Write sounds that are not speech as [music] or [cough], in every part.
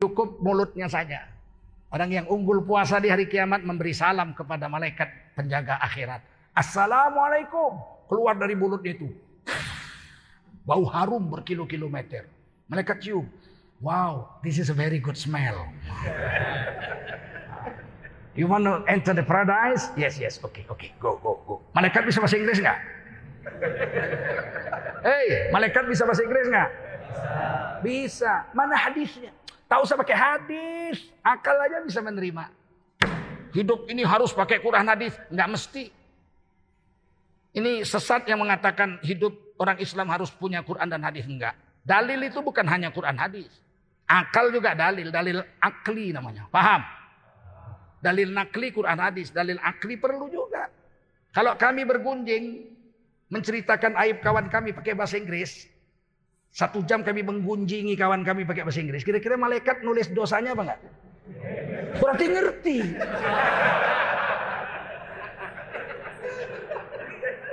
Cukup mulutnya saja. Orang yang unggul puasa di hari kiamat memberi salam kepada malaikat penjaga akhirat. Assalamualaikum. Keluar dari mulutnya itu. Bau harum berkilo-kilometer. Malaikat cium. Wow, this is a very good smell. You want to enter the paradise? Yes, yes. Okay. Okay. Go, go, go. Malaikat bisa bahasa Inggris nggak? Hei, malaikat bisa bahasa Inggris nggak? Bisa. Mana hadisnya? Tahu usah pakai hadis. Akal aja bisa menerima. Hidup ini harus pakai Quran hadis. Nggak mesti. Ini sesat yang mengatakan hidup orang Islam harus punya Quran dan hadis. Enggak. Dalil itu bukan hanya Quran hadis. Akal juga dalil. Dalil akli namanya. Paham? Dalil nakli Quran hadis, dalil akli perlu juga. Kalau kami bergunjing menceritakan aib kawan kami pakai bahasa Inggris, satu jam kami menggunjingi kawan kami pakai bahasa Inggris. Kira-kira malaikat nulis dosanya apa enggak? Berarti ngerti.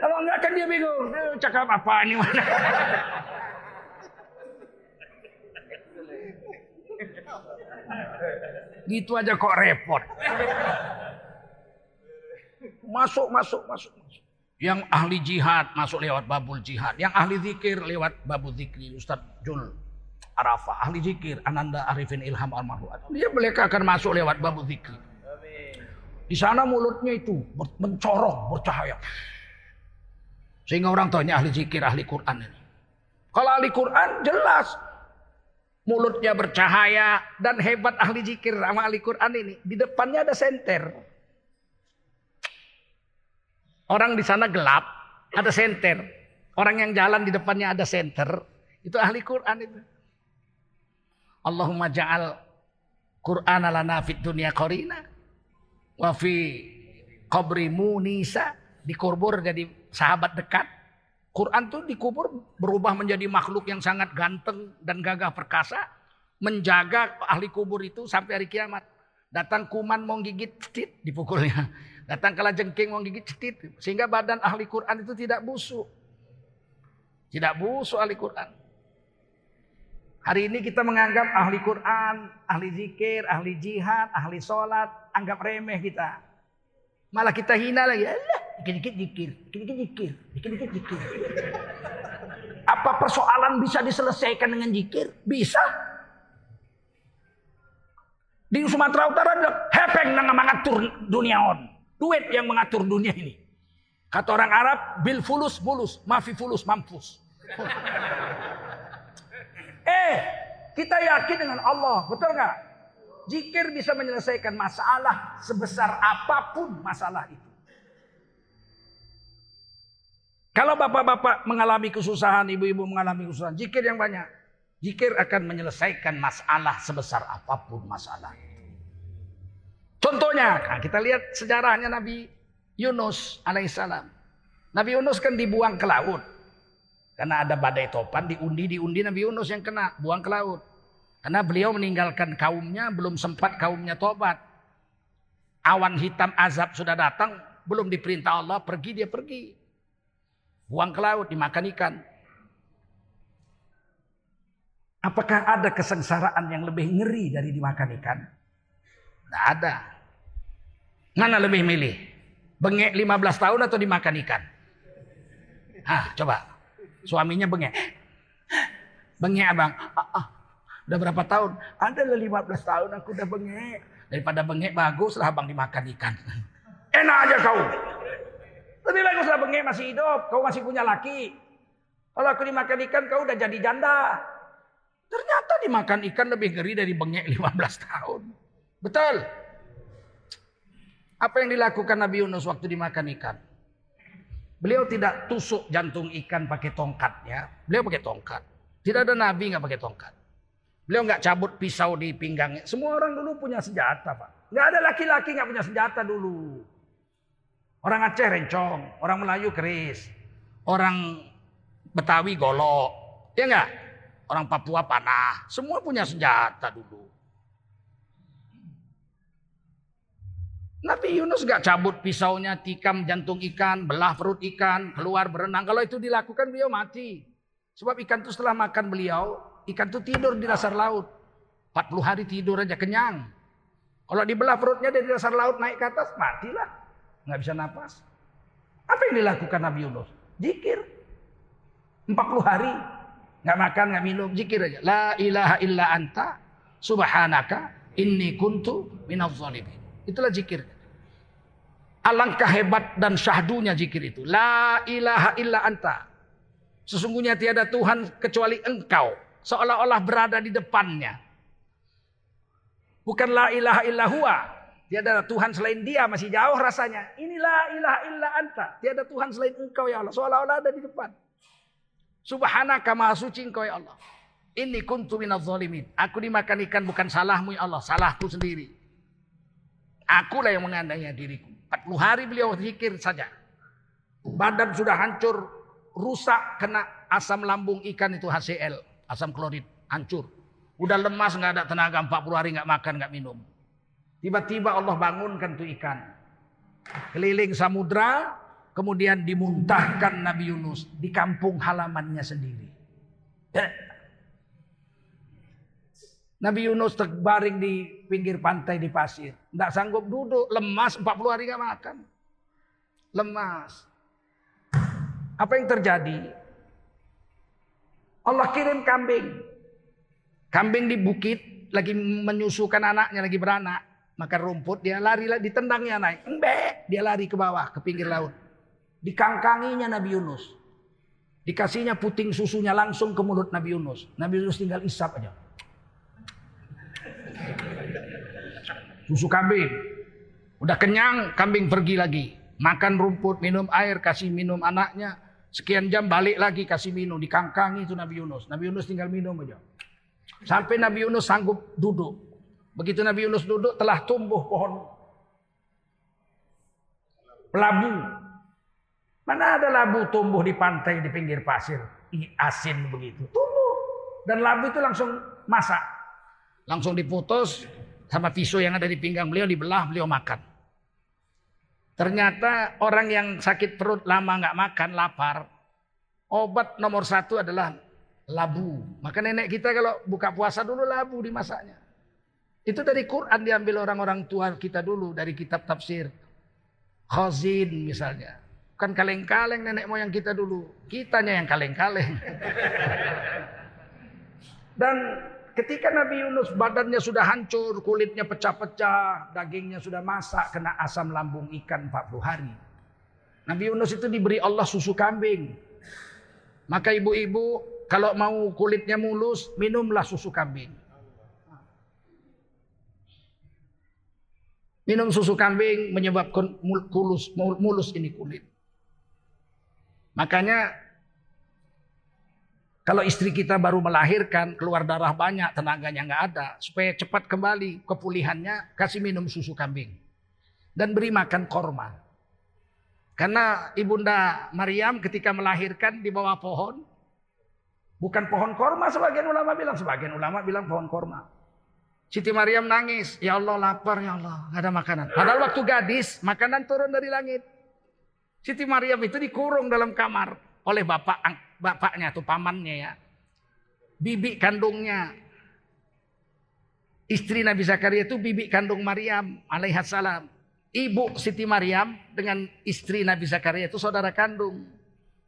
Kalau enggak kan dia bingung. Cakap apa ini mana? Gitu aja kok repot. Masuk, masuk, masuk, masuk. Yang ahli jihad masuk lewat babul jihad. Yang ahli zikir lewat babul zikri. Ustaz Jul Arafah. Ahli zikir Ananda Arifin Ilham Almarhum. Dia mereka akan masuk lewat babul zikri. Di sana mulutnya itu mencorong, bercahaya. Sehingga orang ini ahli zikir, ahli Quran ini. Kalau ahli Quran jelas mulutnya bercahaya dan hebat ahli zikir sama ahli Quran ini. Di depannya ada senter. Orang di sana gelap, ada senter. Orang yang jalan di depannya ada senter. Itu ahli Quran itu. Allahumma ja'al Quran lana fit dunia korina. Wa fi qabri munisa. Dikubur jadi sahabat dekat. Quran tuh dikubur berubah menjadi makhluk yang sangat ganteng dan gagah perkasa. Menjaga ahli kubur itu sampai hari kiamat. Datang kuman mau gigit, dipukulnya. Datang kala jengking mau gigit, cetit. Sehingga badan ahli Quran itu tidak busuk. Tidak busuk ahli Quran. Hari ini kita menganggap ahli Quran, ahli zikir, ahli jihad, ahli sholat. Anggap remeh kita. Malah kita hina lagi. Alah, dikit-dikit zikir, dikit-dikit zikir, dikit-dikit zikir. Apa persoalan bisa diselesaikan dengan zikir? Bisa. Di Sumatera Utara hepeng nang mengatur dunia on. Duit yang mengatur dunia ini. Kata orang Arab, bil fulus bulus, mafi fulus mampus. [laughs] eh, kita yakin dengan Allah, betul nggak? Zikir bisa menyelesaikan masalah sebesar apa pun masalah itu. Kalau bapak-bapak mengalami kesusahan, ibu-ibu mengalami kesusahan, zikir yang banyak. Zikir akan menyelesaikan masalah sebesar apa pun masalah. Contohnya, nah kita lihat sejarahnya Nabi Yunus alaihissalam. Nabi Yunus kan dibuang ke laut. Karena ada badai topan, diundi, diundi Nabi Yunus yang kena, buang ke laut. Karena beliau meninggalkan kaumnya, belum sempat kaumnya tobat. Awan hitam azab sudah datang, belum diperintah Allah, pergi dia pergi. Buang ke laut, dimakan ikan. Apakah ada kesengsaraan yang lebih ngeri dari dimakan ikan? Tidak ada. Mana lebih milih? Bengek 15 tahun atau dimakan ikan? Hah, coba. Suaminya bengek. Bengek abang. Ah, ah, udah berapa tahun? Ada 15 tahun aku udah bengek. Daripada bengek bagus lah abang dimakan ikan. [laughs] Enak aja kau. Lebih baguslah bengek masih hidup. Kau masih punya laki. Kalau aku dimakan ikan kau udah jadi janda. Ternyata dimakan ikan lebih ngeri dari bengek 15 tahun. Betul. Apa yang dilakukan Nabi Yunus waktu dimakan ikan? Beliau tidak tusuk jantung ikan pakai tongkatnya. Beliau pakai tongkat. Tidak ada nabi nggak pakai tongkat. Beliau nggak cabut pisau di pinggangnya. Semua orang dulu punya senjata, Pak. Nggak ada laki-laki nggak punya senjata dulu. Orang Aceh rencong, orang Melayu keris, orang Betawi golok, ya nggak? Orang Papua panah, semua punya senjata dulu. Nabi Yunus gak cabut pisaunya, tikam jantung ikan, belah perut ikan, keluar berenang. Kalau itu dilakukan beliau mati. Sebab ikan itu setelah makan beliau, ikan itu tidur di dasar laut. 40 hari tidur aja kenyang. Kalau dibelah perutnya dari dasar laut naik ke atas, matilah. Nggak bisa napas. Apa yang dilakukan Nabi Yunus? Zikir. 40 hari. Nggak makan, nggak minum. Zikir aja. La ilaha illa anta subhanaka inni kuntu minaz zalimin. Itulah zikir. Alangkah hebat dan syahdunya zikir itu. La ilaha illa anta. Sesungguhnya tiada Tuhan kecuali engkau. Seolah-olah berada di depannya. Bukan la ilaha illa huwa. Tiada Tuhan selain dia masih jauh rasanya. Inilah ilaha illa anta. Tiada Tuhan selain engkau ya Allah. Seolah-olah ada di depan. Subhanaka maha suci engkau ya Allah. Ini kuntu minaz zalimin. Aku dimakan ikan bukan salahmu ya Allah. Salahku sendiri. Akulah yang mengandainya diriku. 40 hari beliau zikir saja. Badan sudah hancur. Rusak kena asam lambung ikan itu HCl. Asam klorid. Hancur. Udah lemas nggak ada tenaga 40 hari nggak makan nggak minum. Tiba-tiba Allah bangunkan tuh ikan. Keliling samudra, kemudian dimuntahkan Nabi Yunus di kampung halamannya sendiri. Nabi Yunus terbaring di pinggir pantai di pasir. Nggak sanggup duduk, lemas 40 hari nggak makan. Lemas. Apa yang terjadi? Allah kirim kambing. Kambing di bukit lagi menyusukan anaknya lagi beranak. Makan rumput dia lari ditendangnya naik. Embe, dia lari ke bawah ke pinggir laut. Dikangkanginya Nabi Yunus. Dikasihnya puting susunya langsung ke mulut Nabi Yunus. Nabi Yunus tinggal isap aja. Susu kambing. Udah kenyang, kambing pergi lagi. Makan rumput, minum air, kasih minum anaknya. Sekian jam balik lagi kasih minum. Dikangkangi itu Nabi Yunus. Nabi Yunus tinggal minum aja. Sampai Nabi Yunus sanggup duduk. Begitu Nabi Yunus duduk telah tumbuh pohon labu. Mana ada labu tumbuh di pantai di pinggir pasir. Asin begitu. Tumbuh. Dan labu itu langsung masak. Langsung diputus sama pisau yang ada di pinggang beliau dibelah beliau makan. Ternyata orang yang sakit perut lama nggak makan lapar. Obat nomor satu adalah labu. Maka nenek kita kalau buka puasa dulu labu dimasaknya. Itu dari Quran diambil orang-orang tua kita dulu dari kitab tafsir. Khazin misalnya. Bukan kaleng-kaleng nenek moyang kita dulu. Kitanya yang kaleng-kaleng. [laughs] Dan ketika Nabi Yunus badannya sudah hancur, kulitnya pecah-pecah, dagingnya sudah masak, kena asam lambung ikan 40 hari. Nabi Yunus itu diberi Allah susu kambing. Maka ibu-ibu kalau mau kulitnya mulus, minumlah susu kambing. Minum susu kambing menyebabkan mulus, mulus ini kulit. Makanya kalau istri kita baru melahirkan, keluar darah banyak, tenaganya nggak ada, supaya cepat kembali kepulihannya, kasih minum susu kambing dan beri makan korma. Karena ibunda Maryam ketika melahirkan di bawah pohon, Bukan pohon korma sebagian ulama bilang. Sebagian ulama bilang pohon korma. Siti Maryam nangis. Ya Allah lapar ya Allah. Gak ada makanan. Padahal waktu gadis makanan turun dari langit. Siti Maryam itu dikurung dalam kamar. Oleh bapak bapaknya atau pamannya ya. Bibi kandungnya. Istri Nabi Zakaria itu bibi kandung Maryam alaihissalam. Ibu Siti Maryam dengan istri Nabi Zakaria itu saudara kandung.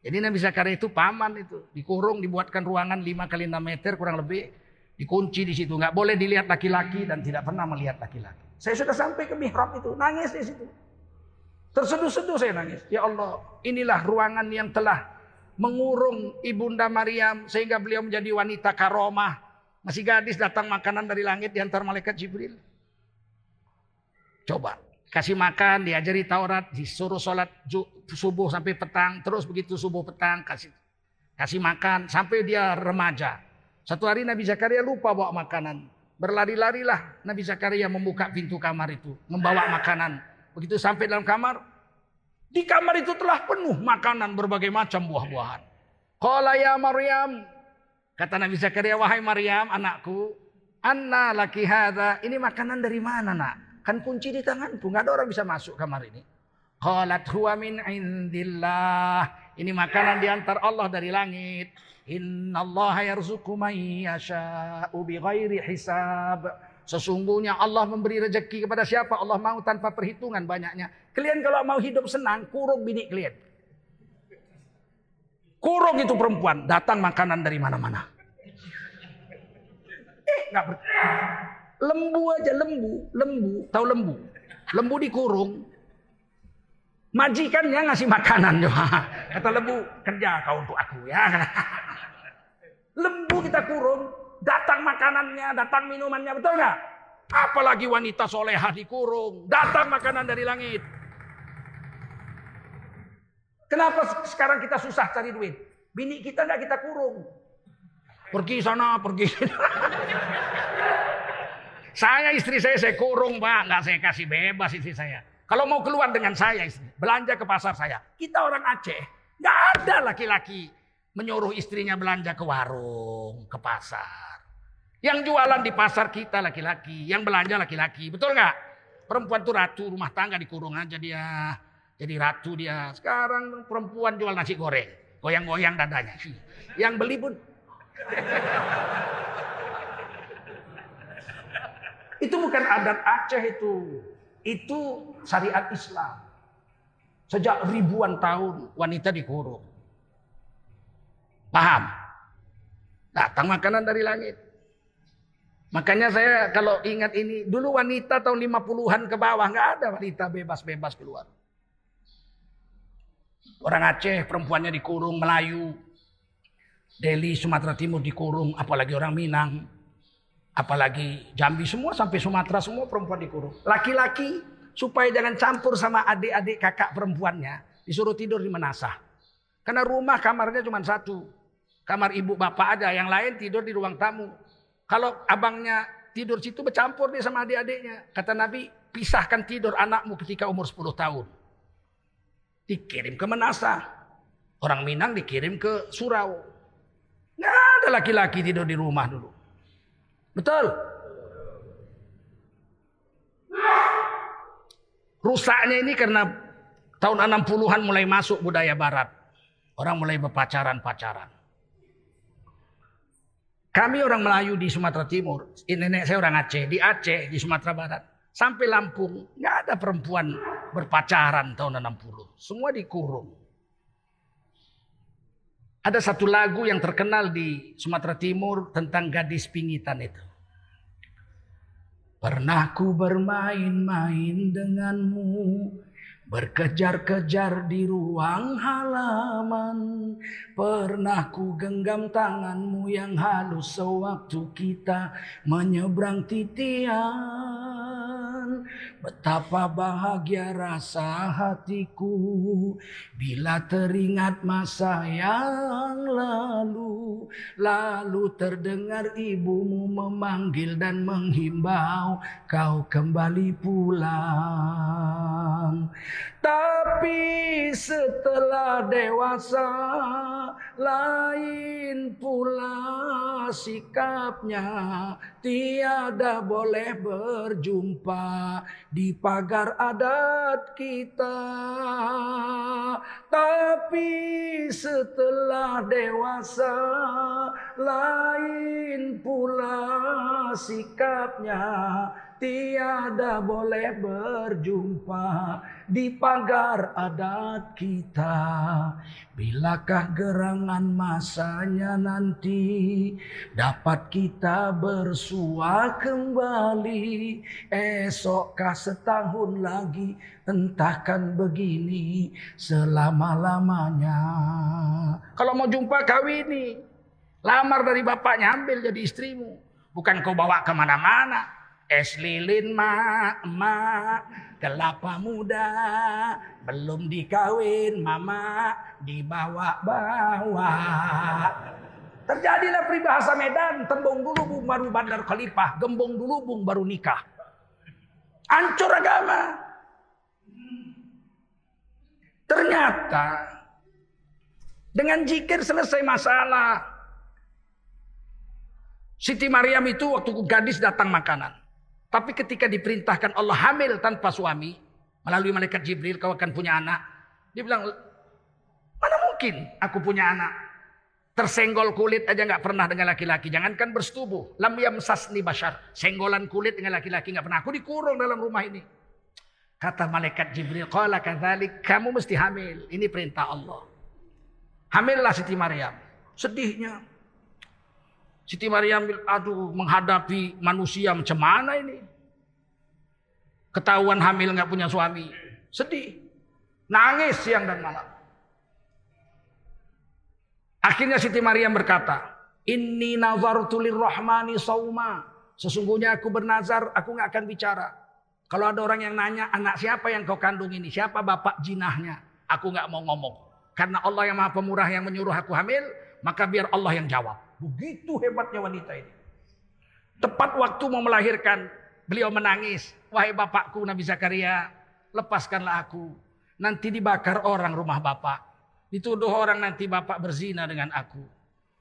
Jadi Nabi Zakaria itu paman itu. Dikurung, dibuatkan ruangan 5 kali 6 meter kurang lebih. Dikunci di situ. Nggak boleh dilihat laki-laki dan tidak pernah melihat laki-laki. Saya sudah sampai ke mihrab itu. Nangis di situ. Terseduh-seduh saya nangis. Ya Allah, inilah ruangan yang telah mengurung ibunda Maryam. Sehingga beliau menjadi wanita karomah. Masih gadis datang makanan dari langit diantar malaikat Jibril. Coba kasih makan, diajari Taurat, disuruh sholat subuh sampai petang, terus begitu subuh petang kasih kasih makan sampai dia remaja. Satu hari Nabi Zakaria lupa bawa makanan. Berlari-larilah Nabi Zakaria membuka pintu kamar itu, membawa makanan. Begitu sampai dalam kamar, di kamar itu telah penuh makanan berbagai macam buah-buahan. Qala ya Maryam, kata Nabi Zakaria, wahai Maryam, anakku, anna laki hadha, ini makanan dari mana nak? Kan kunci di tanganku, nggak ada orang bisa masuk kamar ini. Qalat huwa min indillah. Ini makanan diantar Allah dari langit. Innallaha yarzuqu man yasha'u bighairi hisab. Sesungguhnya Allah memberi rezeki kepada siapa Allah mau tanpa perhitungan banyaknya. Kalian kalau mau hidup senang, kurung bini kalian. Kurung itu perempuan, datang makanan dari mana-mana. Eh, nggak ber... Lembu aja lembu, lembu, tahu lembu? Lembu dikurung. Majikannya ngasih makanan [laughs] Kata lembu, kerja kau untuk aku ya. [laughs] Lembu kita kurung, datang makanannya, datang minumannya, betul nggak? Apalagi wanita soleha dikurung, datang makanan dari langit. Kenapa sekarang kita susah cari duit? Bini kita nggak kita kurung. Pergi sana, pergi [laughs] saya istri saya saya kurung pak, nggak saya kasih bebas istri saya. Kalau mau keluar dengan saya belanja ke pasar saya. Kita orang Aceh, nggak ada laki-laki menyuruh istrinya belanja ke warung, ke pasar. Yang jualan di pasar kita laki-laki, yang belanja laki-laki, betul nggak? Perempuan tuh ratu rumah tangga dikurung aja dia, jadi ratu dia. Sekarang perempuan jual nasi goreng, goyang-goyang dadanya. Yang beli pun [laughs] itu bukan adat Aceh itu. Itu syariat Islam. Sejak ribuan tahun wanita dikurung. Paham? Datang makanan dari langit. Makanya saya kalau ingat ini, dulu wanita tahun 50-an ke bawah, nggak ada wanita bebas-bebas keluar. Orang Aceh perempuannya dikurung, Melayu, Delhi, Sumatera Timur dikurung, apalagi orang Minang, apalagi Jambi semua sampai Sumatera semua perempuan dikurung. Laki-laki supaya jangan campur sama adik-adik kakak perempuannya, disuruh tidur di menasah. Karena rumah kamarnya cuma satu. Kamar ibu bapak aja, yang lain tidur di ruang tamu. Kalau abangnya tidur situ bercampur dia sama adik-adiknya. Kata Nabi, pisahkan tidur anakmu ketika umur 10 tahun. Dikirim ke Menasa. Orang Minang dikirim ke Surau. Nggak ada laki-laki tidur di rumah dulu. Betul? Rusaknya ini karena tahun 60-an mulai masuk budaya barat. Orang mulai berpacaran-pacaran. Kami orang Melayu di Sumatera Timur, nenek saya orang Aceh, di Aceh, di Sumatera Barat. Sampai Lampung, nggak ada perempuan berpacaran tahun 60. Semua dikurung. Ada satu lagu yang terkenal di Sumatera Timur tentang gadis pingitan itu. Pernah ku bermain-main denganmu Berkejar-kejar di ruang halaman. Pernah ku genggam tanganmu yang halus sewaktu kita menyeberang titian. Betapa bahagia rasa hatiku Bila teringat masa yang lalu. Lalu terdengar ibumu memanggil dan menghimbau Kau kembali pulang tapi setelah dewasa lain pula sikapnya. Tiada boleh berjumpa di pagar adat kita. Tapi setelah dewasa lain pula sikapnya tiada boleh berjumpa di pagar adat kita. Bilakah gerangan masanya nanti dapat kita bersua kembali? Esokkah setahun lagi entahkan begini selama-lamanya. Kalau mau jumpa kawini, lamar dari bapaknya ambil jadi istrimu. Bukan kau bawa ke mana-mana. Es lilin mak, mak, kelapa muda, belum dikawin mama, dibawa-bawa. Terjadilah peribahasa Medan, tembong dulu bung baru bandar khalifah, gembong dulu bung baru nikah. Ancur agama. Ternyata dengan jikir selesai masalah. Siti Maryam itu waktu gadis datang makanan. Tapi ketika diperintahkan Allah hamil tanpa suami, melalui malaikat Jibril, kau akan punya anak. Dia bilang, mana mungkin aku punya anak Tersenggol kulit aja nggak pernah dengan laki-laki. Jangankan bersetubuh. Lam yamsasni bashar. Senggolan kulit dengan laki-laki nggak pernah. Aku dikurung dalam rumah ini. Kata malaikat Jibril, Qala kadzalik, kamu mesti hamil. Ini perintah Allah. Hamillah Siti Maryam. Sedihnya. Siti Maryam, aduh menghadapi manusia macam mana ini? Ketahuan hamil nggak punya suami. Sedih. Nangis siang dan malam. Akhirnya Siti Maryam berkata, Inni nazartu lirrahmani sauma. Sesungguhnya aku bernazar, aku nggak akan bicara. Kalau ada orang yang nanya, anak siapa yang kau kandung ini? Siapa bapak jinahnya? Aku nggak mau ngomong. Karena Allah yang maha pemurah yang menyuruh aku hamil, maka biar Allah yang jawab. Begitu hebatnya wanita ini. Tepat waktu mau melahirkan, beliau menangis. Wahai bapakku Nabi Zakaria, lepaskanlah aku. Nanti dibakar orang rumah bapak. Dituduh orang nanti bapak berzina dengan aku.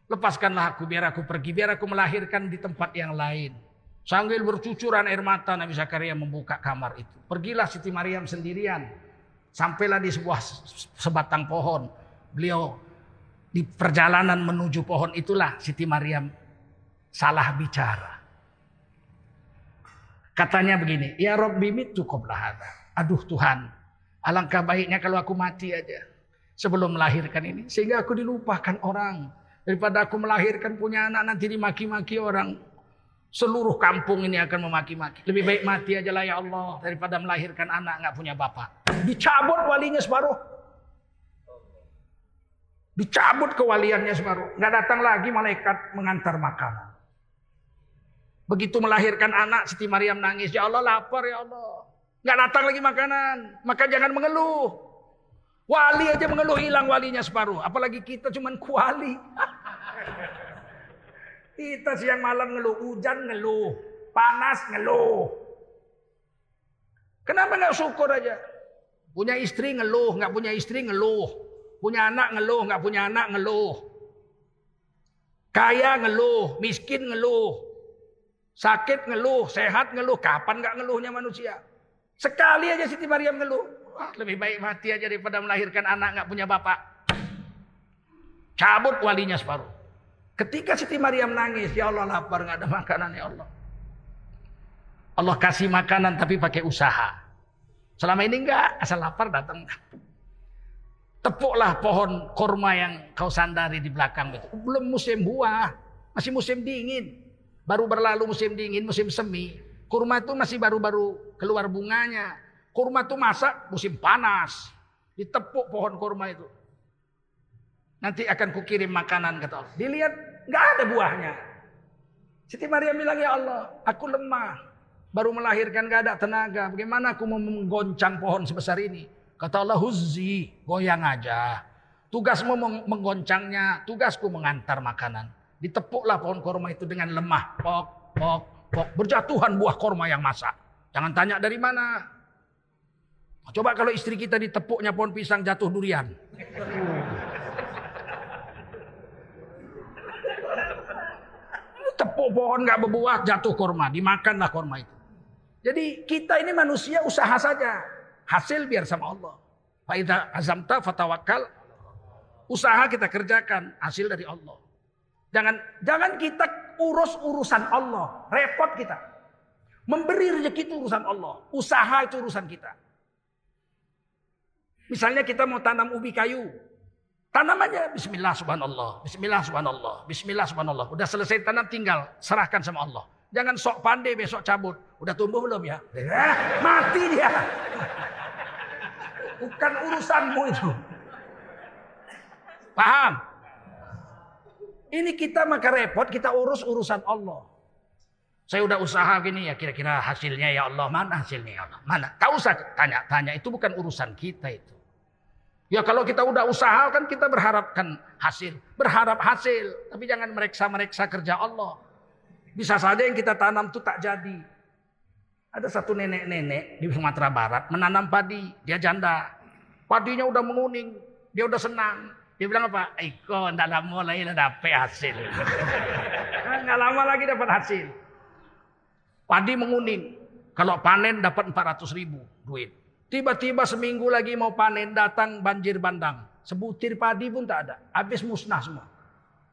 Lepaskanlah aku biar aku pergi, biar aku melahirkan di tempat yang lain. Sambil bercucuran air mata Nabi Zakaria membuka kamar itu. Pergilah Siti Maryam sendirian. Sampailah di sebuah sebatang pohon. Beliau di perjalanan menuju pohon itulah Siti Maryam salah bicara. Katanya begini, Ya Rabbi mitu qoblahada. Aduh Tuhan, alangkah baiknya kalau aku mati aja. Sebelum melahirkan ini. Sehingga aku dilupakan orang. Daripada aku melahirkan punya anak nanti dimaki-maki orang. Seluruh kampung ini akan memaki-maki. Lebih baik mati aja lah ya Allah. Daripada melahirkan anak nggak punya bapak. Dicabut walinya separuh. Dicabut kewaliannya separuh. Nggak datang lagi malaikat mengantar makanan. Begitu melahirkan anak, Siti Maryam nangis. Ya Allah lapar ya Allah. Nggak datang lagi makanan. Maka jangan mengeluh. Wali aja mengeluh hilang walinya separuh. Apalagi kita cuman kuali. [laughs] Kita siang malam ngeluh, hujan ngeluh, panas ngeluh. Kenapa nggak syukur aja? Punya istri ngeluh, nggak punya istri ngeluh. Punya anak ngeluh, nggak punya anak ngeluh. Kaya ngeluh, miskin ngeluh. Sakit ngeluh, sehat ngeluh. Kapan nggak ngeluhnya manusia? Sekali aja Siti Maryam ngeluh. Wah, lebih baik mati aja daripada melahirkan anak nggak punya bapak. Cabut walinya separuh. Ketika Siti Maryam nangis, ya Allah lapar nggak ada makanan ya Allah. Allah kasih makanan tapi pakai usaha. Selama ini enggak, asal lapar datang. Tepuklah pohon korma yang kau sandari di belakang itu. Belum musim buah, masih musim dingin. Baru berlalu musim dingin, musim semi. Kurma itu masih baru-baru keluar bunganya. Kurma itu masak musim panas. Ditepuk pohon kurma itu. Nanti akan kukirim makanan kata Allah. Dilihat nggak ada buahnya. Siti Maria bilang ya Allah, aku lemah. Baru melahirkan gak ada tenaga. Bagaimana aku mau menggoncang pohon sebesar ini? Kata Allah, huzzi, goyang aja. Tugasmu menggoncangnya, tugasku mengantar makanan. Ditepuklah pohon korma itu dengan lemah. Pok, pok, pok. Berjatuhan buah korma yang masak. Jangan tanya dari mana. Coba kalau istri kita ditepuknya pohon pisang jatuh durian. Tepuk pohon nggak berbuah jatuh korma, dimakanlah korma itu. Jadi kita ini manusia usaha saja, hasil biar sama Allah. Faida azamta fatawakal, usaha kita kerjakan, hasil dari Allah. Jangan jangan kita urus urusan Allah, repot kita. Memberi rezeki itu urusan Allah, usaha itu urusan kita. Misalnya kita mau tanam ubi kayu, Tanamannya bismillah subhanallah, bismillah subhanallah, bismillah subhanallah. Udah selesai tanam tinggal serahkan sama Allah. Jangan sok pandai besok cabut. Udah tumbuh belum ya? Eh, mati dia. Bukan urusanmu itu. Paham? Ini kita maka repot, kita urus urusan Allah. Saya udah usaha gini ya kira-kira hasilnya ya Allah. Mana hasilnya ya Allah? Mana? Tak usah tanya-tanya. Itu bukan urusan kita itu. Ya kalau kita udah usaha kan kita berharapkan hasil. Berharap hasil. Tapi jangan mereksa-mereksa kerja Allah. Bisa saja yang kita tanam itu tak jadi. Ada satu nenek-nenek di Sumatera Barat menanam padi. Dia janda. Padinya udah menguning. Dia udah senang. Dia bilang apa? Iko, ndak lama lagi dapat hasil. [laughs] Nggak lama lagi dapat hasil. Padi menguning. Kalau panen dapat 400 ribu duit. Tiba-tiba seminggu lagi mau panen datang banjir bandang. Sebutir padi pun tak ada. Habis musnah semua.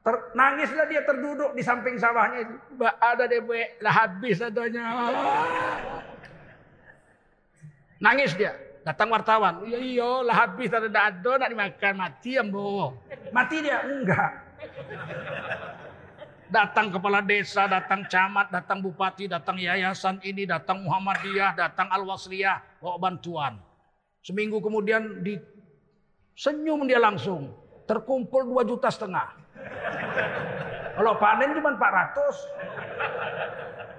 Ter, nangislah dia terduduk di samping sawahnya itu. Ada deh, lah habis adanya. Nangis dia. Datang wartawan. Iya iya lah habis ada ada nak dimakan mati ambo. Mati dia enggak. Datang kepala desa, datang camat, datang bupati, datang yayasan ini, datang Muhammadiyah, datang Al-Wasliyah, bawa bantuan. Seminggu kemudian di senyum dia langsung. Terkumpul 2 juta setengah. Kalau panen cuma 400.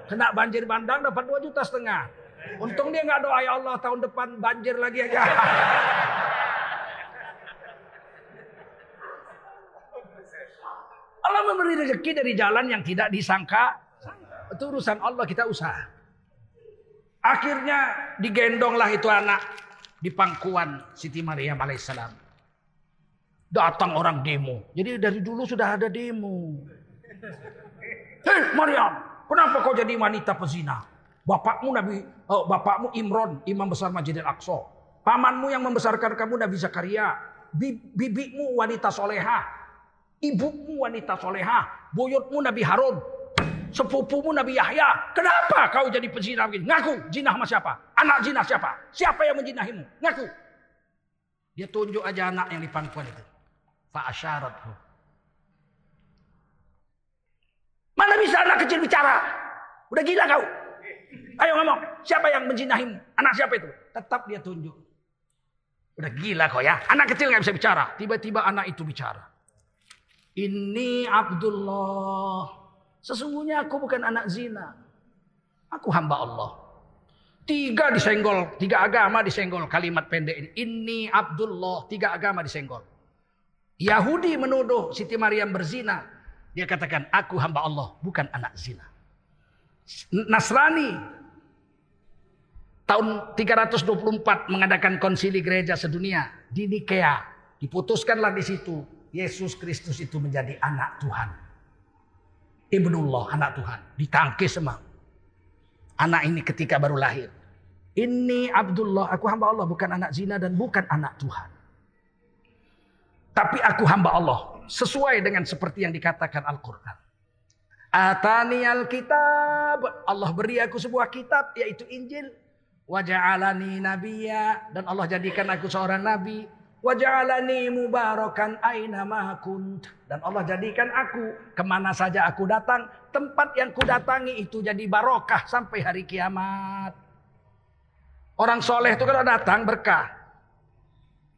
Kena banjir bandang dapat 2 juta setengah. Untung dia nggak doa ya Allah tahun depan banjir lagi aja. Allah memberi rezeki dari jalan yang tidak disangka. Itu urusan Allah kita usaha. Akhirnya digendonglah itu anak di pangkuan Siti Maryam alaihissalam. Datang orang demo. Jadi dari dulu sudah ada demo. Hei Maryam, kenapa kau jadi wanita pezina? Bapakmu Nabi, oh, bapakmu Imron, imam besar Masjid Al-Aqsa. Pamanmu yang membesarkan kamu Nabi Zakaria. Bibimu wanita soleha. Ibumu wanita soleha. Buyutmu Nabi Harun. Sepupumu Nabi Yahya. Kenapa kau jadi pezina? Ngaku, jinah sama siapa? Anak jinah siapa? Siapa yang menjinahimu? Ngaku. Dia tunjuk aja anak yang di pangkuan itu. Fa'asyarathu. Mana bisa anak kecil bicara? Udah gila kau. Ayo ngomong, siapa yang menjinahimu? Anak siapa itu? Tetap dia tunjuk. Udah gila kok ya. Anak kecil nggak bisa bicara. Tiba-tiba anak itu bicara. Ini Abdullah. Sesungguhnya aku bukan anak zina. Aku hamba Allah. Tiga disenggol, tiga agama disenggol kalimat pendek ini. Ini Abdullah, tiga agama disenggol. Yahudi menuduh Siti Maryam berzina. Dia katakan, aku hamba Allah, bukan anak zina. Nasrani tahun 324 mengadakan konsili gereja sedunia di Nikea. Diputuskanlah di situ Yesus Kristus itu menjadi anak Tuhan. Ibnullah, anak Tuhan. Ditangkis semua. Anak ini ketika baru lahir. Ini Abdullah, aku hamba Allah, bukan anak zina dan bukan anak Tuhan. Tapi aku hamba Allah, sesuai dengan seperti yang dikatakan Al-Quran. Atani kitab Allah beri aku sebuah kitab yaitu Injil. Waja'alani nabiya. Dan Allah jadikan aku seorang nabi. Waja'alani mubarakan aina kunt. Dan Allah jadikan aku ke mana saja aku datang. Tempat yang ku datangi itu jadi barokah sampai hari kiamat. Orang soleh itu kalau datang berkah.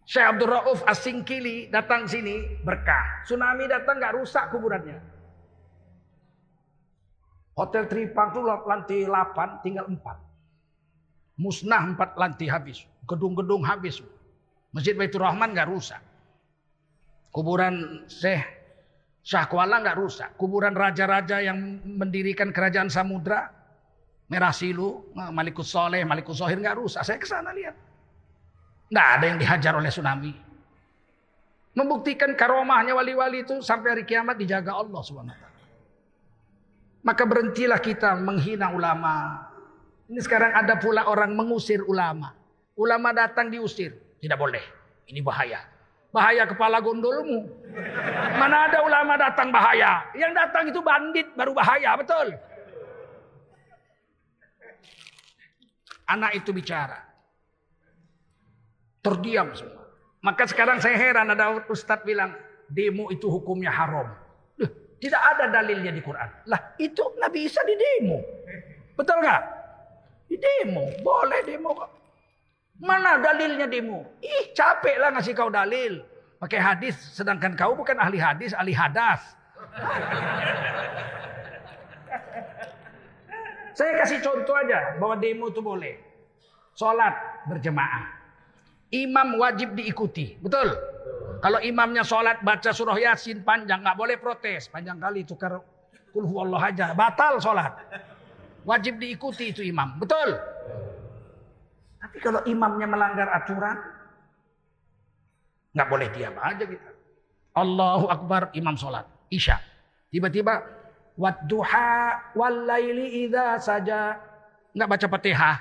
Syekh Abdul Rauf Asingkili datang sini berkah. Tsunami datang nggak rusak kuburannya. Hotel Tripang itu lantai 8 tinggal 4. Musnah empat lantai habis. Gedung-gedung habis. Masjid Baitur Rahman nggak rusak. Kuburan Syekh Syahkuala nggak rusak. Kuburan raja-raja yang mendirikan kerajaan samudra. Merah Silu, Malikus Soleh, Malikus Sohir nggak rusak. Saya ke sana lihat. Nggak ada yang dihajar oleh tsunami. Membuktikan karomahnya wali-wali itu sampai hari kiamat dijaga Allah SWT. Maka berhentilah kita menghina ulama, ini sekarang ada pula orang mengusir ulama. Ulama datang diusir. Tidak boleh. Ini bahaya. Bahaya kepala gondolmu. Mana ada ulama datang bahaya. Yang datang itu bandit baru bahaya. Betul. Anak itu bicara. Terdiam semua. Maka sekarang saya heran ada ustadz bilang. Demo itu hukumnya haram. tidak ada dalilnya di Quran. Lah itu Nabi Isa di demo. Betul nggak? Di demo, boleh demo kok. Mana dalilnya demo? Ih, capek lah ngasih kau dalil. Pakai hadis, sedangkan kau bukan ahli hadis, ahli hadas. Saya kasih contoh aja bahwa demo itu boleh. Sholat berjemaah. Imam wajib diikuti, betul? Kalau imamnya sholat baca surah yasin panjang, nggak boleh protes. Panjang kali tukar kulhu Allah aja, batal sholat. Wajib diikuti itu imam. Betul. Tapi kalau imamnya melanggar aturan, nggak boleh diam aja kita. Allahu Akbar imam sholat. Isya. Tiba-tiba wadduha walaili idza saja nggak baca Fatihah.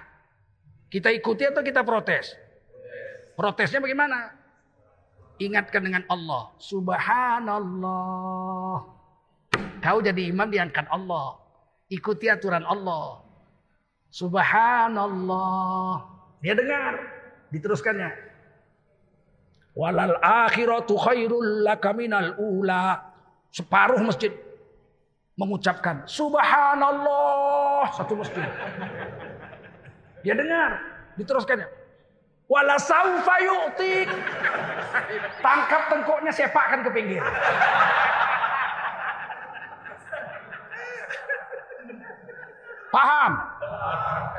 Kita ikuti atau kita protes? Protesnya bagaimana? Ingatkan dengan Allah. Subhanallah. Kau jadi imam diangkat Allah. Ikuti aturan Allah. Subhanallah. Dia dengar. Diteruskannya. Walal akhiratu khairul laka minal ula. Separuh masjid mengucapkan subhanallah satu masjid. Dia dengar, diteruskannya. Wala saufa yu'tik. Tangkap tengkuknya sepakkan ke pinggir. Paham?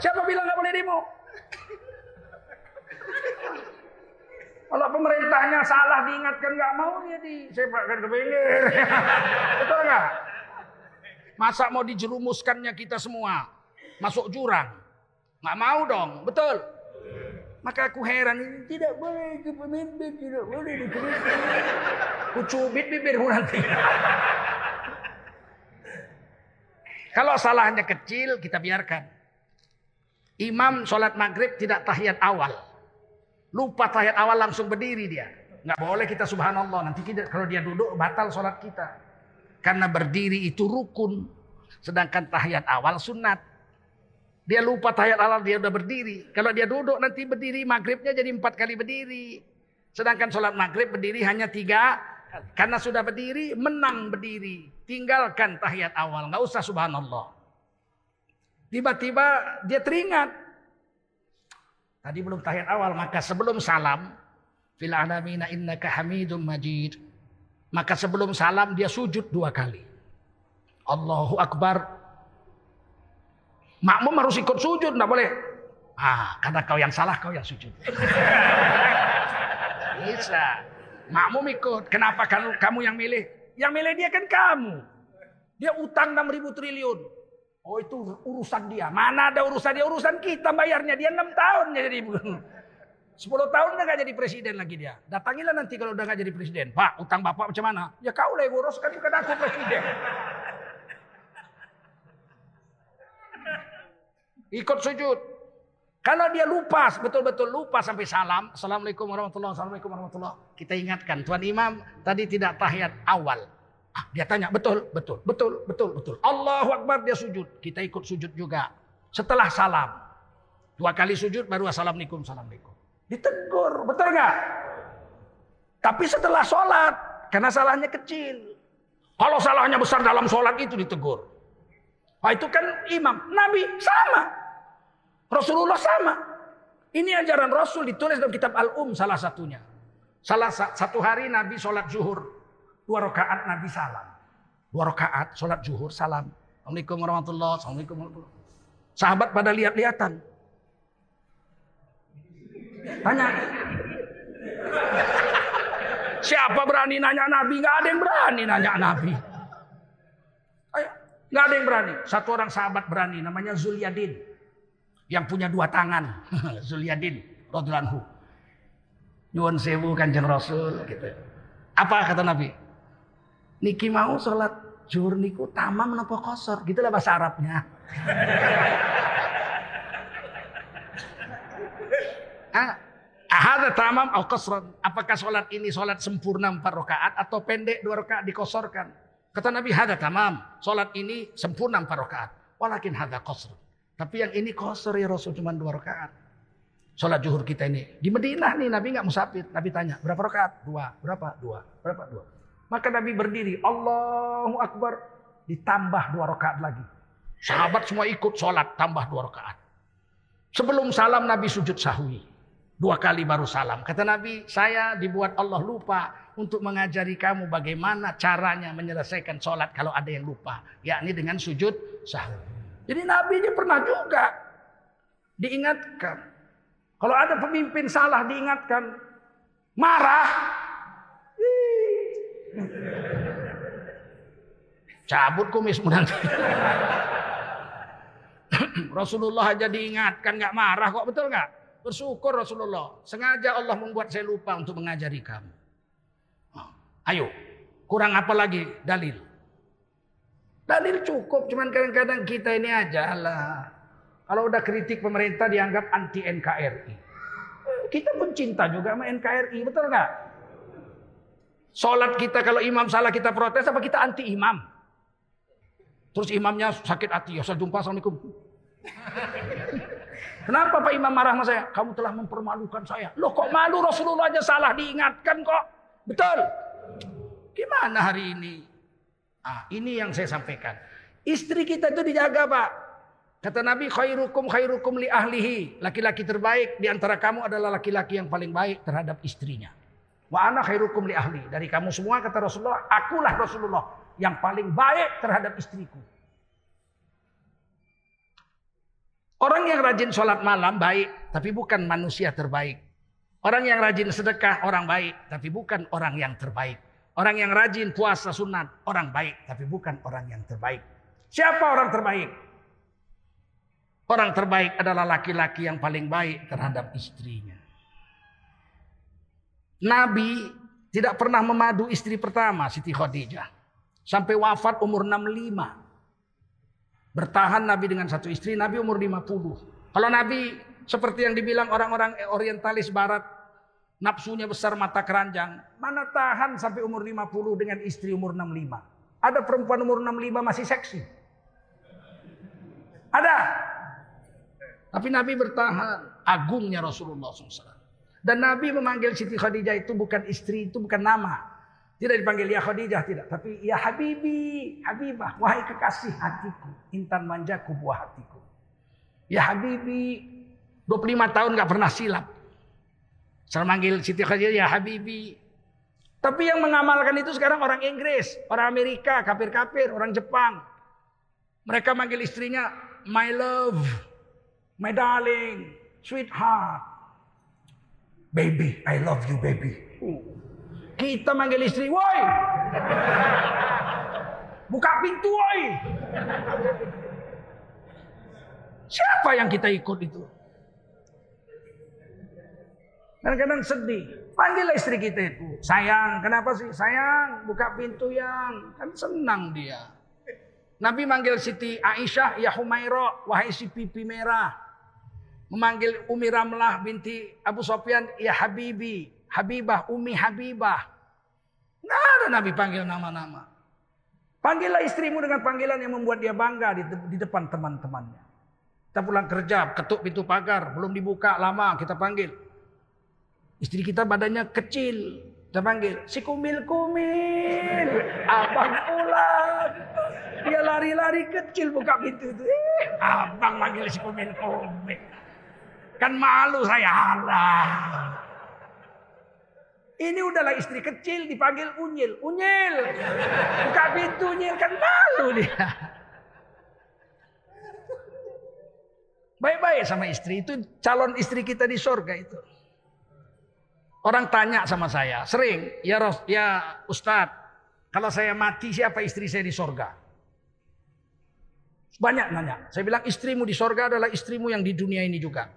Siapa bilang nggak boleh demo? Kalau pemerintahnya salah diingatkan nggak mau ya disepakkan ke pinggir. Betul nggak? Masa mau dijerumuskannya kita semua masuk jurang? Nggak mau dong, betul? Maka aku heran ini tidak boleh ke pemimpin, tidak boleh dikritik. Kucubit bibirmu nanti. Kalau salahnya kecil kita biarkan. Imam sholat maghrib tidak tahiyat awal. Lupa tahiyat awal langsung berdiri dia. Nggak boleh kita subhanallah. Nanti kita, kalau dia duduk batal sholat kita. Karena berdiri itu rukun. Sedangkan tahiyat awal sunat. Dia lupa tahiyat awal dia udah berdiri. Kalau dia duduk nanti berdiri maghribnya jadi empat kali berdiri. Sedangkan sholat maghrib berdiri hanya tiga. Karena sudah berdiri menang berdiri. Tinggalkan tahiyat awal. Nggak usah subhanallah. Tiba-tiba dia teringat. Tadi belum tahiyat awal, maka sebelum salam, fil alamina innaka hamidum majid. Maka sebelum salam dia sujud dua kali. Allahu Akbar. Makmum harus ikut sujud, enggak boleh. Ah, karena kau yang salah, kau yang sujud. [laughs] Bisa. Makmum ikut. Kenapa kamu, kamu yang milih? Yang milih dia kan kamu. Dia utang 6 ribu triliun. Oh itu urusan dia. Mana ada urusan dia? Urusan kita bayarnya. Dia 6 tahun jadi 10 [laughs] tahun udah gak jadi presiden lagi dia. Datangilah nanti kalau udah gak jadi presiden. Pak, utang bapak macam mana? Ya kau lah yang urus kan bukan aku presiden. Ikut sujud. Kalau dia lupa, betul-betul lupa sampai salam. Assalamualaikum warahmatullahi Assalamualaikum warahmatullahi Kita ingatkan, Tuan Imam tadi tidak tahiyat awal. Ah, dia tanya, betul, betul, betul, betul, betul. Allahu Akbar dia sujud. Kita ikut sujud juga. Setelah salam. Dua kali sujud baru Assalamualaikum, Assalamualaikum. Ditegur, betul nggak? Tapi setelah sholat, karena salahnya kecil. Kalau salahnya besar dalam sholat itu ditegur. Nah, itu kan imam. Nabi sama. Rasulullah sama. Ini ajaran Rasul ditulis dalam kitab Al-Um salah satunya. Salah satu hari Nabi sholat zuhur. Dua rakaat Nabi salam. Dua rakaat sholat zuhur salam. Assalamualaikum warahmatullahi Assalamualaikum Sahabat pada lihat-lihatan. Tanya. Siapa berani nanya Nabi? Gak ada yang berani nanya Nabi. Ayo. Gak ada yang berani. Satu orang sahabat berani. Namanya Zulyadin. Yang punya dua tangan. [laughs] Zulyadin. Rodlanhu. Nyuwun sewu kanjeng Rasul. Gitu. Apa kata Nabi? Niki mau sholat zuhur niku tamam nopo kosor. Gitulah bahasa Arabnya. [laughs] ah, ada tamam al kosron. Apakah sholat ini sholat sempurna empat rakaat atau pendek dua rakaat dikosorkan? Kata Nabi, hada tamam. Sholat ini sempurna empat rakaat. Walakin hada kosr. Tapi yang ini kosor ya Rasul cuma dua rakaat. Sholat zuhur kita ini. Di Madinah nih Nabi nggak musafir. Nabi tanya, berapa rakaat? Dua. Berapa? Dua. Berapa? Dua. Maka Nabi berdiri. Allahu Akbar. Ditambah dua rakaat lagi. Sahabat semua ikut sholat. Tambah dua rakaat. Sebelum salam Nabi sujud sahwi. Dua kali baru salam. Kata Nabi, saya dibuat Allah lupa untuk mengajari kamu bagaimana caranya menyelesaikan sholat kalau ada yang lupa. Yakni dengan sujud sahwi. Jadi Nabi ini pernah juga diingatkan. Kalau ada pemimpin salah diingatkan. Marah. [laughs] Cabut kumismu nanti. [laughs] Rasulullah aja diingatkan nggak marah kok betul nggak? Bersyukur Rasulullah. Sengaja Allah membuat saya lupa untuk mengajari kamu. Ayo, kurang apa lagi dalil? Dalil cukup, cuman kadang-kadang kita ini aja lah. Kalau udah kritik pemerintah dianggap anti NKRI. Kita pun cinta juga sama NKRI, betul nggak? Sholat kita kalau imam salah kita protes apa kita anti imam? Terus imamnya sakit hati, ya saya jumpa assalamualaikum. Kenapa Pak Imam marah sama saya? Kamu telah mempermalukan saya. Loh kok malu Rasulullah aja salah diingatkan kok. Betul. Gimana hari ini? Ah, ini yang saya sampaikan. Istri kita itu dijaga Pak. Kata Nabi khairukum khairukum li ahlihi. Laki-laki terbaik di antara kamu adalah laki-laki yang paling baik terhadap istrinya. Wa ana khairukum li ahli. Dari kamu semua kata Rasulullah, akulah Rasulullah yang paling baik terhadap istriku. Orang yang rajin sholat malam baik, tapi bukan manusia terbaik. Orang yang rajin sedekah orang baik, tapi bukan orang yang terbaik. Orang yang rajin puasa sunat orang baik, tapi bukan orang yang terbaik. Siapa orang terbaik? Orang terbaik adalah laki-laki yang paling baik terhadap istrinya. Nabi tidak pernah memadu istri pertama Siti Khadijah. Sampai wafat umur 65. Bertahan Nabi dengan satu istri, Nabi umur 50. Kalau Nabi seperti yang dibilang orang-orang orientalis barat, nafsunya besar mata keranjang, mana tahan sampai umur 50 dengan istri umur 65. Ada perempuan umur 65 masih seksi. Ada. Tapi Nabi bertahan. Agungnya Rasulullah SAW. Dan Nabi memanggil Siti Khadijah itu bukan istri, itu bukan nama. Tidak dipanggil ya Khadijah, tidak. Tapi ya Habibi, Habibah, wahai kekasih hatiku. Intan manjaku buah hatiku. Ya Habibi, 25 tahun gak pernah silap. Saya manggil Siti Khadijah, ya Habibi. Tapi yang mengamalkan itu sekarang orang Inggris, orang Amerika, kafir-kafir, orang Jepang. Mereka manggil istrinya, my love, my darling, sweetheart. Baby, I love you baby. Kita manggil istri, woi. Buka pintu, woi. Siapa yang kita ikut itu? Kadang-kadang sedih. Panggillah istri kita itu. Sayang, kenapa sih? Sayang, buka pintu yang. Kan senang dia. Nabi manggil Siti Aisyah, ya Humaira, wahai si pipi merah. Memanggil Umi Ramlah binti Abu Sofyan, ya Habibi, Habibah, Umi Habibah. Nggak ada Nabi panggil nama-nama. Panggillah istrimu dengan panggilan yang membuat dia bangga di, di depan teman-temannya. Kita pulang kerja, ketuk pintu pagar, belum dibuka lama kita panggil. Istri kita badannya kecil, kita panggil, si kumil-kumil, abang pulang. Dia lari-lari kecil buka pintu itu. Eh, abang manggil si kumil-kumil. Kan malu saya, Allah. Ini udahlah istri kecil dipanggil unyil. Unyil. Buka pintu unyil kan malu dia. Baik-baik sama istri. Itu calon istri kita di sorga itu. Orang tanya sama saya. Sering. Ya, Ros, ya Ustadz. Kalau saya mati siapa istri saya di sorga? Banyak nanya. Saya bilang istrimu di sorga adalah istrimu yang di dunia ini juga.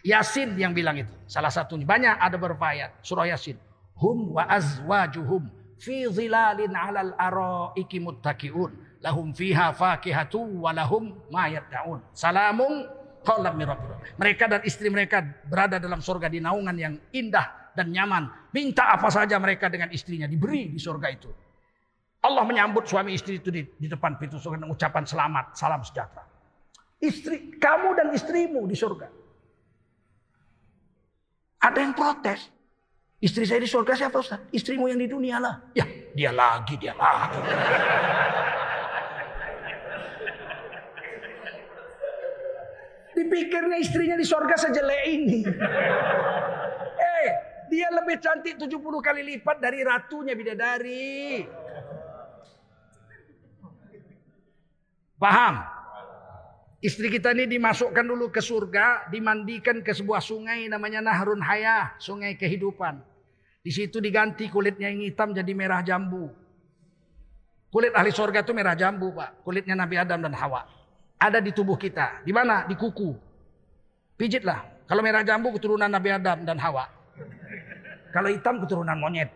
Yasin yang bilang itu. Salah satunya. Banyak ada beberapa ayat. Surah Yasin hum wa azwajuhum fi zilalin 'alal araiki muttaqiun lahum fiha fakihatu wa lahum ma yad'un. Salamun qawlan min mereka dan istri mereka berada dalam surga di naungan yang indah dan nyaman. Minta apa saja mereka dengan istrinya diberi di surga itu. Allah menyambut suami istri itu di, di depan pintu surga dengan ucapan selamat salam sejahtera. Istri kamu dan istrimu di surga. Ada yang protes Istri saya di surga siapa Ustaz? Istrimu yang di dunia lah. Ya, dia lagi, dia lagi. Dipikirnya istrinya di surga sejelek ini. Eh, dia lebih cantik 70 kali lipat dari ratunya bidadari. Paham? Istri kita ini dimasukkan dulu ke surga, dimandikan ke sebuah sungai namanya Nahrun Hayah, sungai kehidupan. Di situ diganti kulitnya yang hitam jadi merah jambu. Kulit ahli surga itu merah jambu, Pak. Kulitnya Nabi Adam dan Hawa. Ada di tubuh kita. Di mana? Di kuku. Pijitlah. Kalau merah jambu keturunan Nabi Adam dan Hawa. Kalau hitam keturunan monyet.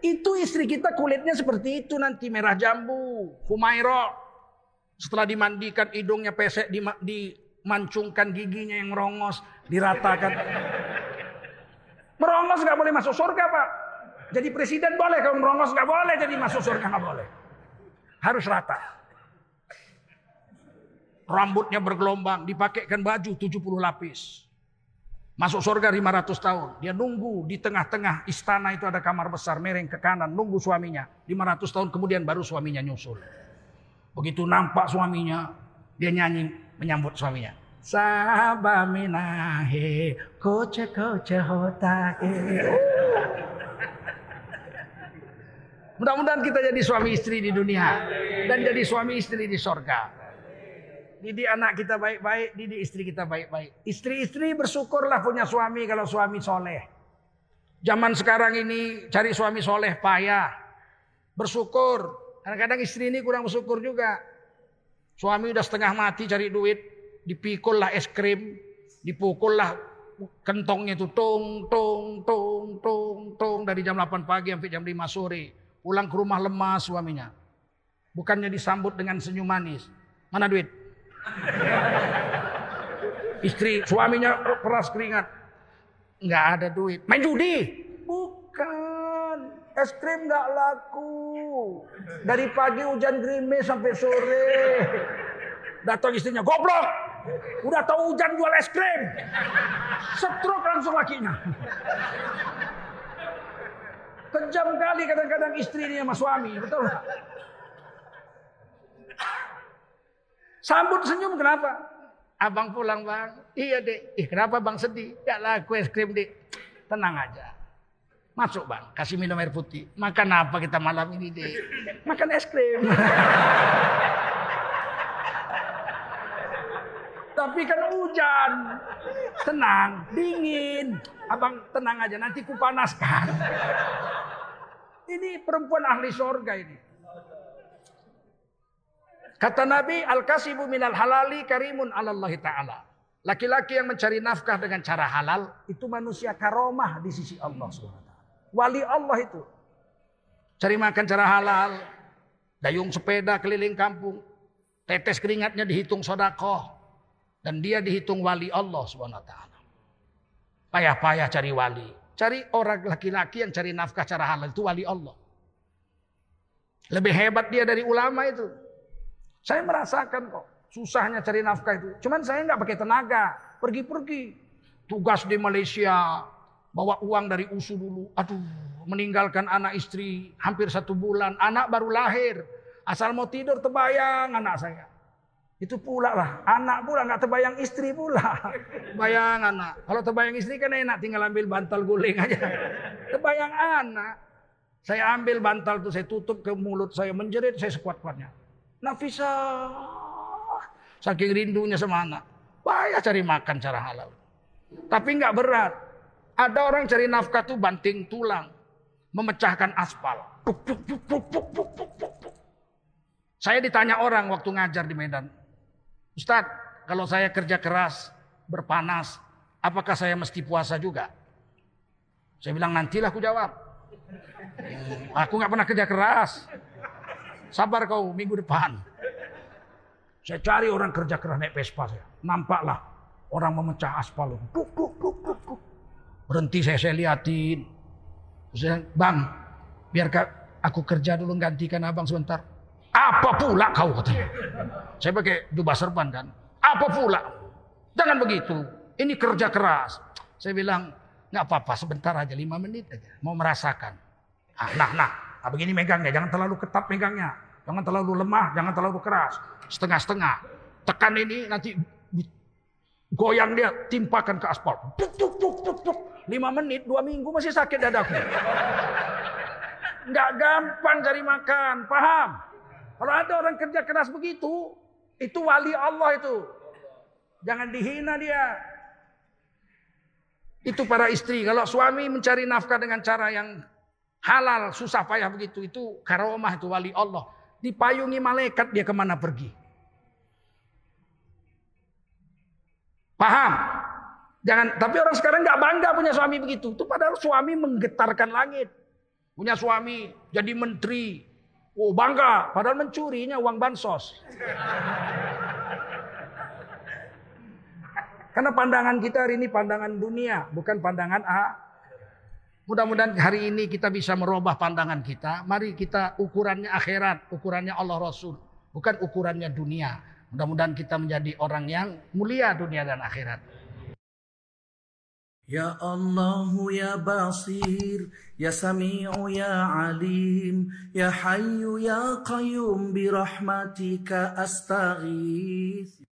Itu istri kita kulitnya seperti itu nanti merah jambu. Humaira. Setelah dimandikan hidungnya pesek dimancungkan giginya yang merongos diratakan. Merongos nggak boleh masuk surga pak. Jadi presiden boleh, kalau merongos nggak boleh, jadi masuk surga nggak boleh. Harus rata. Rambutnya bergelombang, dipakaikan baju 70 lapis. Masuk surga 500 tahun. Dia nunggu di tengah-tengah istana itu ada kamar besar, mereng ke kanan, nunggu suaminya. 500 tahun kemudian baru suaminya nyusul. Begitu nampak suaminya, dia nyanyi menyambut suaminya. Sabaminahe koce koce hotahe. Mudah-mudahan kita jadi suami istri di dunia dan jadi suami istri di sorga. Didik anak kita baik-baik, didik istri kita baik-baik. Istri-istri bersyukurlah punya suami kalau suami soleh. Zaman sekarang ini cari suami soleh payah. Bersyukur. Kadang-kadang istri ini kurang bersyukur juga. Suami udah setengah mati cari duit. Dipikul lah es krim. Dipukul lah kentongnya itu tong tong tong tong tong dari jam 8 pagi sampai jam 5 sore. Pulang ke rumah lemas suaminya. Bukannya disambut dengan senyum manis. Mana duit? Istri suaminya keras keringat. Nggak ada duit. Main judi? Bukan. Es krim nggak laku. Dari pagi hujan gerimis sampai sore. Datang istrinya, goblok. Udah tahu hujan jual es krim. Stroke langsung lakinya. Kejam kali kadang-kadang istri ini sama suami, betul Sambut senyum kenapa? Abang pulang bang. Iya dek. Ih kenapa bang sedih? Ya lah kue es krim dek. Tenang aja. Masuk bang. Kasih minum air putih. Makan apa kita malam ini dek? Makan es krim. [laughs] Tapi kan hujan. Tenang. Dingin. Abang tenang aja. Nanti kupanaskan. Ini perempuan ahli sorga ini. Kata Nabi, al-kasibu minal halali karimun Allah ta'ala. Laki-laki yang mencari nafkah dengan cara halal, itu manusia karomah di sisi Allah SWT. Wali Allah itu. Cari makan cara halal, dayung sepeda keliling kampung, tetes keringatnya dihitung sodakoh. Dan dia dihitung wali Allah SWT. Payah-payah cari wali. Cari orang laki-laki yang cari nafkah cara halal, itu wali Allah. Lebih hebat dia dari ulama itu. Saya merasakan kok susahnya cari nafkah itu. Cuman saya nggak pakai tenaga, pergi-pergi. Tugas di Malaysia, bawa uang dari USU dulu. Aduh, meninggalkan anak istri hampir satu bulan. Anak baru lahir. Asal mau tidur terbayang anak saya. Itu pula lah. Anak pula nggak terbayang istri pula. [laughs] Bayang anak. Kalau terbayang istri kan enak tinggal ambil bantal guling aja. Terbayang anak. Saya ambil bantal tuh saya tutup ke mulut saya menjerit saya sekuat-kuatnya. Nafisa. Saking rindunya sama anak. Cari makan cara halal. Tapi nggak berat. Ada orang cari nafkah tuh banting tulang. Memecahkan aspal. Saya ditanya orang waktu ngajar di Medan. Ustadz, kalau saya kerja keras, berpanas, apakah saya mesti puasa juga? Saya bilang nantilah aku jawab. Aku nggak pernah kerja keras. Sabar kau minggu depan. Saya cari orang kerja keras naik Vespa saya. Nampaklah orang memecah aspal. Duk, duk, duk, duk, duk. Berhenti saya, saya liatin. Saya, bang, biar aku kerja dulu gantikan abang sebentar. Apa pula kau katanya. Saya pakai jubah serban kan. Apa pula? Jangan begitu. Ini kerja keras. Saya bilang, nggak apa-apa sebentar aja, lima menit aja. Mau merasakan. Ah, nah, nah, Nah, begini megangnya, jangan terlalu ketat megangnya. Jangan terlalu lemah, jangan terlalu keras. Setengah-setengah. Tekan ini nanti goyang dia, timpakan ke aspal. Buk, buk, buk, buk, buk. Lima menit, dua minggu masih sakit dadaku. Nggak gampang cari makan, paham? Kalau ada orang kerja keras begitu, itu wali Allah itu. Jangan dihina dia. Itu para istri. Kalau suami mencari nafkah dengan cara yang halal, susah payah begitu. Itu karomah, itu wali Allah. Dipayungi malaikat dia ke mana pergi. Paham? Jangan, tapi orang sekarang nggak bangga punya suami begitu. Itu padahal suami menggetarkan langit. Punya suami jadi menteri. Oh bangga, padahal mencurinya uang bansos. Karena pandangan kita hari ini pandangan dunia, bukan pandangan A. Mudah-mudahan hari ini kita bisa merubah pandangan kita. Mari kita ukurannya akhirat, ukurannya Allah Rasul, bukan ukurannya dunia. Mudah-mudahan kita menjadi orang yang mulia dunia dan akhirat. Ya Allah ya Basir Ya Sami'u ya Alim Ya Hayyu ya Qayyum Birahmatika astaghith